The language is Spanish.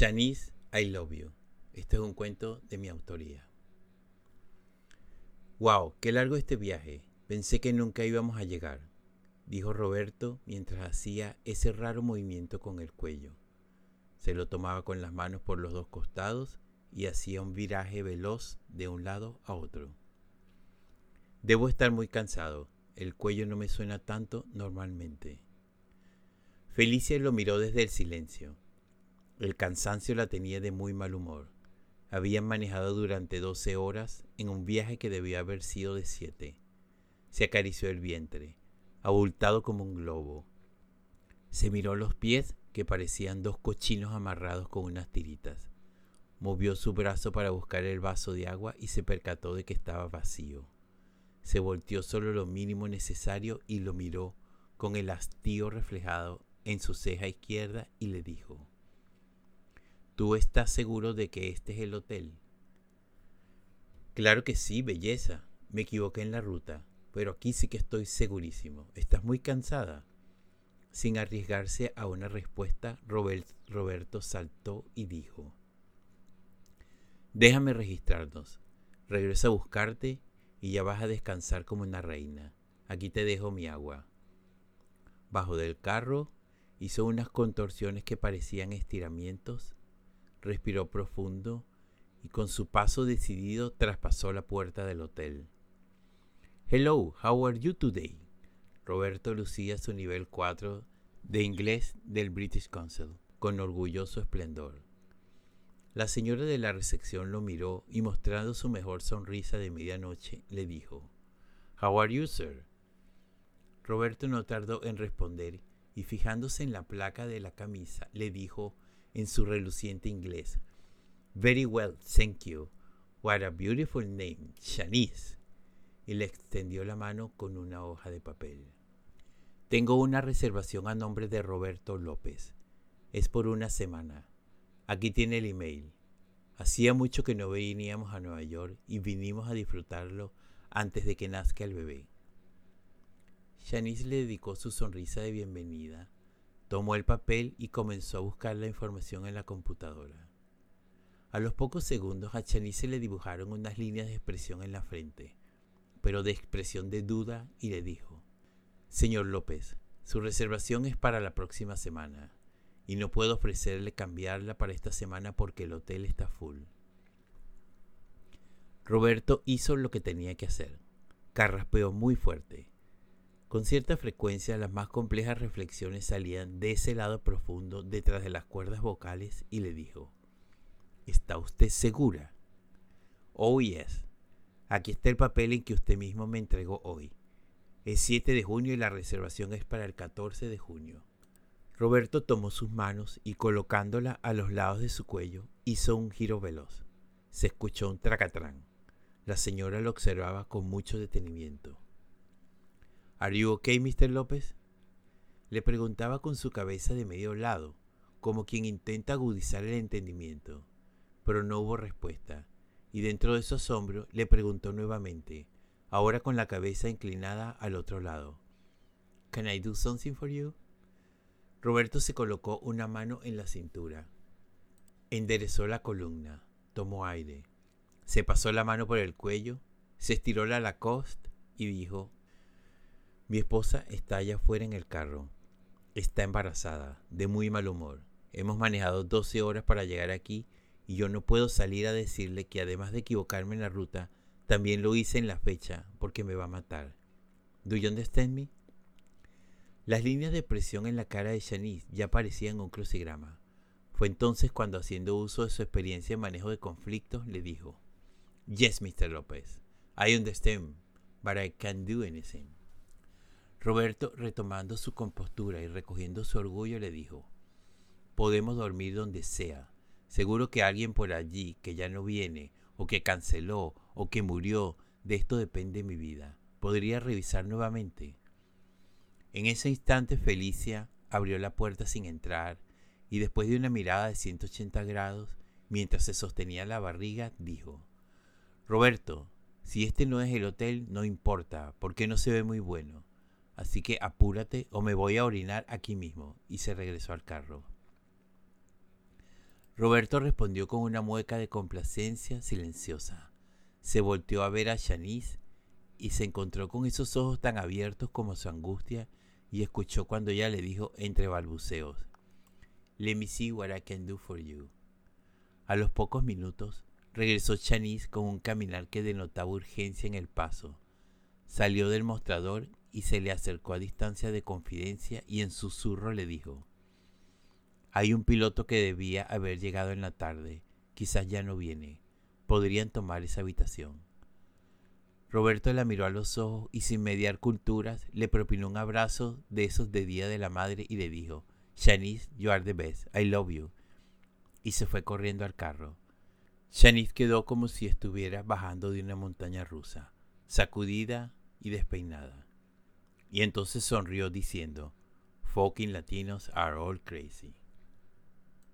Shanice, I love you. Este es un cuento de mi autoría. Wow, qué largo este viaje. Pensé que nunca íbamos a llegar, dijo Roberto mientras hacía ese raro movimiento con el cuello. Se lo tomaba con las manos por los dos costados y hacía un viraje veloz de un lado a otro. Debo estar muy cansado. El cuello no me suena tanto normalmente. Felicia lo miró desde el silencio. El cansancio la tenía de muy mal humor. Habían manejado durante doce horas en un viaje que debía haber sido de siete. Se acarició el vientre, abultado como un globo. Se miró los pies, que parecían dos cochinos amarrados con unas tiritas. Movió su brazo para buscar el vaso de agua y se percató de que estaba vacío. Se volteó solo lo mínimo necesario y lo miró con el hastío reflejado en su ceja izquierda y le dijo, ¿Tú estás seguro de que este es el hotel? Claro que sí, belleza. Me equivoqué en la ruta, pero aquí sí que estoy segurísimo. ¿Estás muy cansada? Sin arriesgarse a una respuesta, Roberto saltó y dijo, Déjame registrarnos. Regreso a buscarte y ya vas a descansar como una reina. Aquí te dejo mi agua. Bajo del carro hizo unas contorsiones que parecían estiramientos, respiró profundo y con su paso decidido traspasó la puerta del hotel. Hello, how are you today? Roberto lucía su nivel 4 de inglés del British Council con orgulloso esplendor. La señora de la recepción lo miró y mostrando su mejor sonrisa de medianoche, le dijo, How are you, sir? Roberto no tardó en responder y fijándose en la placa de la camisa, le dijo en su reluciente inglés, Very well, thank you. What a beautiful name, Shanice. Y le extendió la mano con una hoja de papel. Tengo una reservación a nombre de Roberto López. Es por una semana. Aquí tiene el email. Hacía mucho que no veníamos a Nueva York y vinimos a disfrutarlo antes de que nazca el bebé. Shanice le dedicó su sonrisa de bienvenida, tomó el papel y comenzó a buscar la información en la computadora. A los pocos segundos a Shanice le dibujaron unas líneas de expresión en la frente, pero de expresión de duda y le dijo, Señor López, su reservación es para la próxima semana y no puedo ofrecerle cambiarla para esta semana porque el hotel está full. Roberto hizo lo que tenía que hacer. Carraspeó muy fuerte. Con cierta frecuencia las más complejas reflexiones salían de ese lado profundo detrás de las cuerdas vocales y le dijo, ¿Está usted segura? Oh, yes. Aquí está el papel en que usted mismo me entregó hoy. Es 7 de junio y la reservación es para el 14 de junio. Roberto tomó sus manos y colocándola a los lados de su cuello, hizo un giro veloz. Se escuchó un tracatrán. La señora lo observaba con mucho detenimiento. ¿Are you okay, Mr. López? Le preguntaba con su cabeza de medio lado, como quien intenta agudizar el entendimiento, pero no hubo respuesta, y dentro de su asombro le preguntó nuevamente, ahora con la cabeza inclinada al otro lado. Can I do something for you? Roberto se colocó una mano en la cintura. Enderezó la columna, tomó aire, se pasó la mano por el cuello, se estiró la Lacoste y dijo, mi esposa está allá afuera en el carro. Está embarazada, de muy mal humor. Hemos manejado 12 horas para llegar aquí y yo no puedo salir a decirle que además de equivocarme en la ruta, también lo hice en la fecha porque me va a matar. ¿Do you understand me? Las líneas de presión en la cara de Shanice ya parecían un crucigrama. Fue entonces cuando, haciendo uso de su experiencia en manejo de conflictos, le dijo: Yes, Mr. López, I understand, but I can't do anything. Roberto, retomando su compostura y recogiendo su orgullo, le dijo: Podemos dormir donde sea. Seguro que alguien por allí que ya no viene, o que canceló, o que murió, de esto depende mi vida. ¿Podría revisar nuevamente? En ese instante Felicia abrió la puerta sin entrar y después de una mirada de 180 grados, mientras se sostenía la barriga, dijo, Roberto, si este no es el hotel, no importa, porque no se ve muy bueno. Así que apúrate o me voy a orinar aquí mismo. Y se regresó al carro. Roberto respondió con una mueca de complacencia silenciosa. Se volteó a ver a Shanice y se encontró con esos ojos tan abiertos como su angustia y escuchó cuando ella le dijo entre balbuceos, Let me see what I can do for you. A los pocos minutos regresó Shanice con un caminar que denotaba urgencia en el paso. Salió del mostrador y se le acercó a distancia de confidencia y en susurro le dijo, hay un piloto que debía haber llegado en la tarde. Quizás ya no viene. Podrían tomar esa habitación. Roberto la miró a los ojos y sin mediar culturas le propinó un abrazo de esos de Día de la Madre y le dijo, Shanice, you are the best, I love you. Y se fue corriendo al carro. Shanice quedó como si estuviera bajando de una montaña rusa, sacudida y despeinada. Y entonces sonrió diciendo, Fucking Latinos are all crazy.